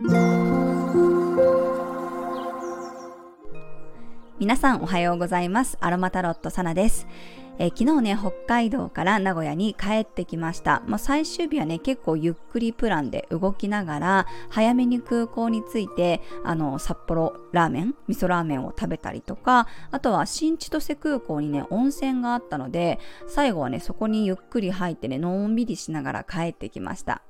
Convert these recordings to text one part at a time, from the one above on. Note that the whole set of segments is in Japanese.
皆さんおはようございます。アロマタロットサナです。え、昨日ね、北海道から名古屋に帰ってきました。まあ、最終日はね、結構ゆっくりプランで動きながら、早めに空港に着いて、あの、札幌ラーメン、味噌ラーメンを食べたりとか、あとは新千歳空港にね、温泉があったので、最後はね、そこにゆっくり入ってね、のんびりしながら帰ってきました。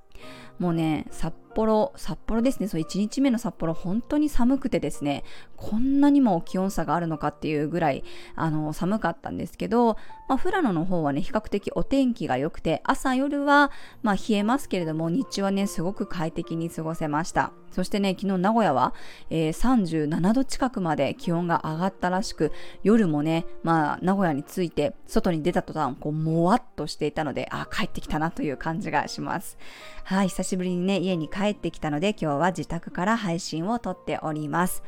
もうね、札幌、札幌ですね、そう1日目の札幌、本当に寒くてですね、こんなにも気温差があるのかっていうぐらい、あの、寒かったんですけど、まあ、富良野の方はね、比較的お天気が良くて、朝夜は、まあ、冷えますけれども、日中はね、すごく快適に過ごせました。そしてね、昨日名古屋は、えー、37度近くまで気温が上がったらしく、夜もね、まあ、名古屋に着いて、外に出た途端、こう、もわっとしていたので、あ、帰ってきたなという感じがします。はい、久しぶりにね、家に帰ってきたので、今日は自宅から配信を撮っております。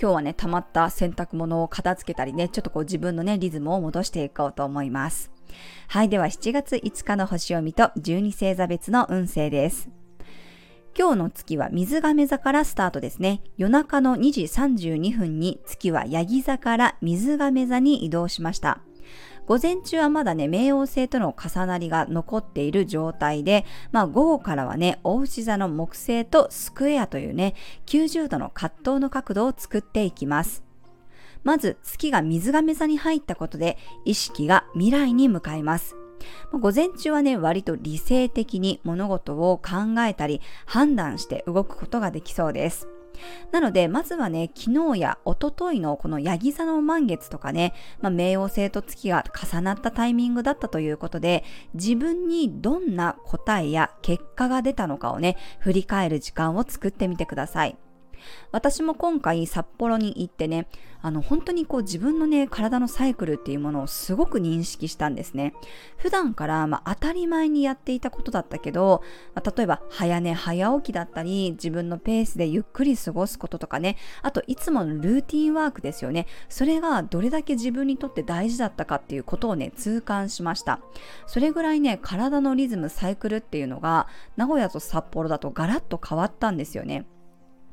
今日はね、溜まった洗濯物を片付けたりね、ちょっとこう自分のね、リズムを戻していこうと思います。はい、では7月5日の星読みと12星座別の運勢です。今日の月は水亀座からスタートですね。夜中の2時32分に月はヤギ座から水亀座に移動しました。午前中はまだね、冥王星との重なりが残っている状態で、まあ午後からはね、大牛座の木星とスクエアというね、90度の葛藤の角度を作っていきます。まず月が水亀座に入ったことで意識が未来に向かいます。午前中はね、割と理性的に物事を考えたり判断して動くことができそうです。なので、まずはね、昨日や一昨日のこのヤギ座の満月とかね、まあ、冥王星と月が重なったタイミングだったということで、自分にどんな答えや結果が出たのかをね、振り返る時間を作ってみてください。私も今回札幌に行ってね、あの本当にこう自分のね、体のサイクルっていうものをすごく認識したんですね。普段からまあ当たり前にやっていたことだったけど、まあ、例えば早寝早起きだったり、自分のペースでゆっくり過ごすこととかね、あといつものルーティンワークですよね。それがどれだけ自分にとって大事だったかっていうことをね、痛感しました。それぐらいね、体のリズム、サイクルっていうのが、名古屋と札幌だとガラッと変わったんですよね。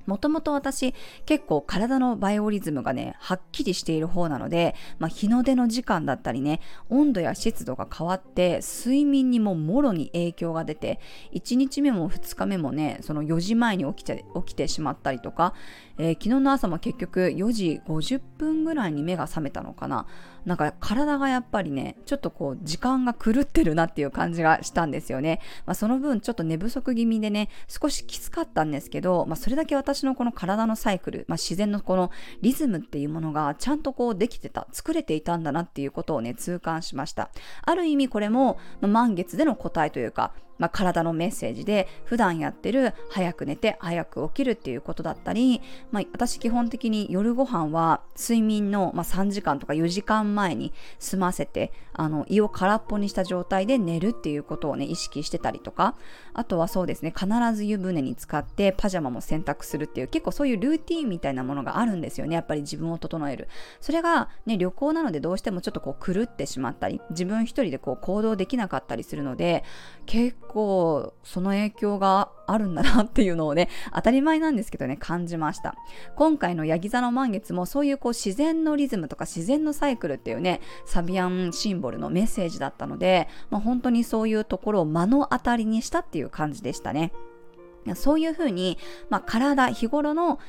もともと私結構体のバイオリズムがね、はっきりしている方なので、まあ、日の出の時間だったりね、温度や湿度が変わって睡眠にももろに影響が出て、1日目も2日目もね、その4時前に起きて起きてしまったりとか、えー、昨日の朝も結局4時50分ぐらいに目が覚めたのかな。なんか体がやっぱりね、ちょっとこう時間が狂ってるなっていう感じがしたんですよね。まあ、その分ちょっと寝不足気味でね、少しきつかったんですけど、まあ、それだけ私のこの体のサイクル、まあ、自然のこのリズムっていうものがちゃんとこうできてた、作れていたんだなっていうことをね、痛感しました。ある意味これも、ま、満月での答えというか、まあ、体のメッセージで普段やってる早く寝て早く起きるっていうことだったり、まあ、私基本的に夜ご飯は睡眠の、ま、3時間とか4時間前に済ませてあの胃を空っぽにした状態で寝るっていうことをね意識してたりとかあとはそうですね必ず湯船に浸かってパジャマも洗濯するっていう結構そういうルーティーンみたいなものがあるんですよねやっぱり自分を整える。それがね旅行なのでどうしてもちょっとこう狂ってしまったり自分一人でこう行動できなかったりするので結構その影響があるんだなっていうのをね、当たり前なんですけどね、感じました。今回のヤギ座の満月もそういうこう自然のリズムとか自然のサイクルっていうね、サビアンシンボルのメッセージだったので、まあ、本当にそういうところを目の当たりにしたっていう感じでしたね。そういうふうに、まあ、体、日頃の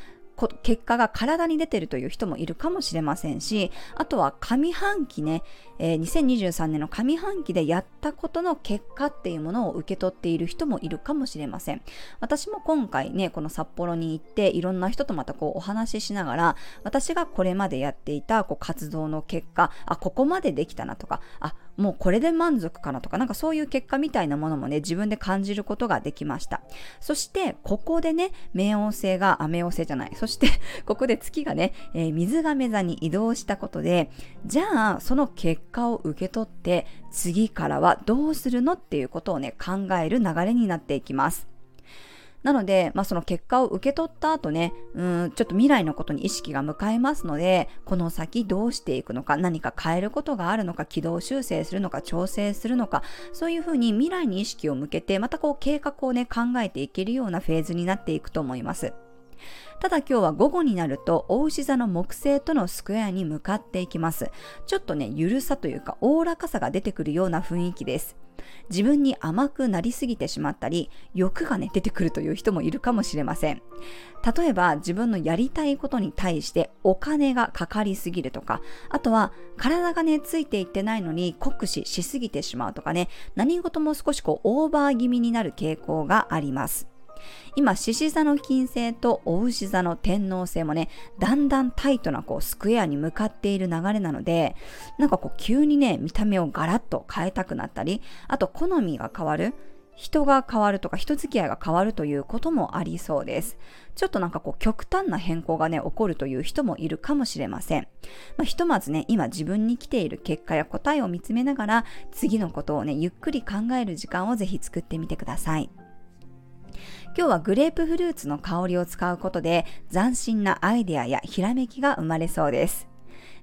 結果が体に出てるという人もいるかもしれませんし、あとは上半期ね、えー、2023年の上半期でやったことの結果っていうものを受け取っている人もいるかもしれません。私も今回ね、この札幌に行っていろんな人とまたこうお話ししながら、私がこれまでやっていたこう活動の結果、あ、ここまでできたなとか、あ、もうこれで満足かなとか、なんかそういう結果みたいなものもね、自分で感じることができました。そして、ここでね、冥王星が、あ、冥王星じゃない。そして、ここで月がね、えー、水亀座に移動したことで、じゃあ、その結果を受け取って、次からはどうするのっていうことをね、考える流れになっていきます。なので、まあ、その結果を受け取った後ね、うん、ちょっと未来のことに意識が向かいますので、この先どうしていくのか、何か変えることがあるのか、軌道修正するのか、調整するのか、そういうふうに未来に意識を向けて、またこう計画をね、考えていけるようなフェーズになっていくと思います。ただ今日は午後になると、大牛座の木星とのスクエアに向かっていきます。ちょっとね、ゆるさというか、おおらかさが出てくるような雰囲気です。自分に甘くなりすぎてしまったり、欲がね、出てくるという人もいるかもしれません。例えば、自分のやりたいことに対してお金がかかりすぎるとか、あとは、体がね、ついていってないのに酷使しすぎてしまうとかね、何事も少しこう、オーバー気味になる傾向があります。今、獅子座の金星とお牛座の天王星もね、だんだんタイトなこうスクエアに向かっている流れなので、なんかこう急にね、見た目をガラッと変えたくなったり、あと好みが変わる。人が変わるとか人付き合いが変わるということもありそうです。ちょっとなんかこう極端な変更がね、起こるという人もいるかもしれません。まあ、ひとまずね、今自分に来ている結果や答えを見つめながら、次のことをね、ゆっくり考える時間をぜひ作ってみてください。今日はグレープフルーツの香りを使うことで斬新なアイデアやひらめきが生まれそうです。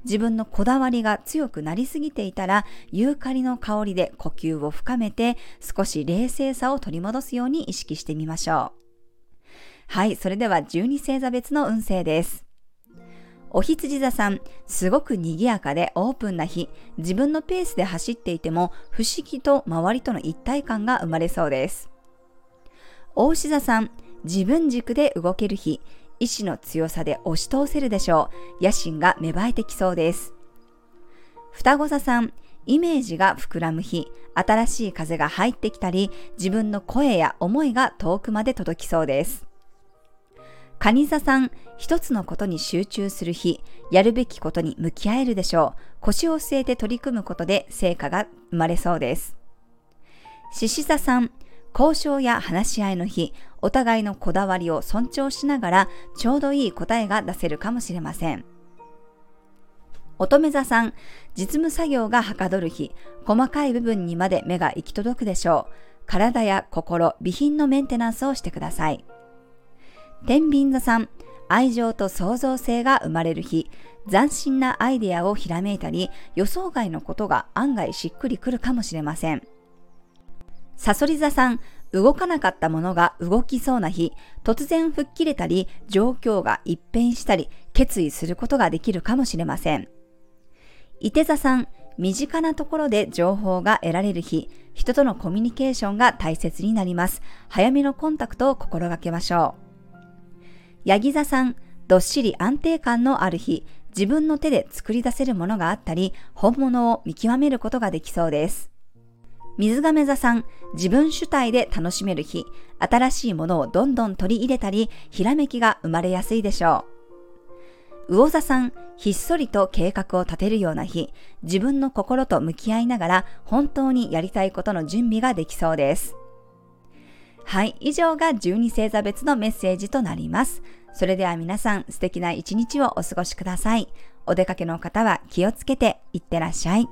自分のこだわりが強くなりすぎていたら、ユーカリの香りで呼吸を深めて、少し冷静さを取り戻すように意識してみましょう。はい、それでは12星座別の運勢です。お羊座さん、すごく賑やかでオープンな日、自分のペースで走っていても不思議と周りとの一体感が生まれそうです。大牛座さん、自分軸で動ける日、意志の強さで押し通せるでしょう。野心が芽生えてきそうです。双子座さん、イメージが膨らむ日、新しい風が入ってきたり、自分の声や思いが遠くまで届きそうです。蟹座さん、一つのことに集中する日、やるべきことに向き合えるでしょう。腰を据えて取り組むことで成果が生まれそうです。獅子座さん、交渉や話し合いの日、お互いのこだわりを尊重しながらちょうどいい答えが出せるかもしれません。乙女座さん、実務作業がはかどる日、細かい部分にまで目が行き届くでしょう。体や心、備品のメンテナンスをしてください。天秤座さん、愛情と創造性が生まれる日、斬新なアイデアをひらめいたり、予想外のことが案外しっくりくるかもしれません。サソリ座さん、動かなかったものが動きそうな日、突然吹っ切れたり、状況が一変したり、決意することができるかもしれません。伊手座さん、身近なところで情報が得られる日、人とのコミュニケーションが大切になります。早めのコンタクトを心がけましょう。ヤギ座さん、どっしり安定感のある日、自分の手で作り出せるものがあったり、本物を見極めることができそうです。水亀座さん、自分主体で楽しめる日、新しいものをどんどん取り入れたり、ひらめきが生まれやすいでしょう。魚座さん、ひっそりと計画を立てるような日、自分の心と向き合いながら本当にやりたいことの準備ができそうです。はい、以上が12星座別のメッセージとなります。それでは皆さん素敵な一日をお過ごしください。お出かけの方は気をつけていってらっしゃい。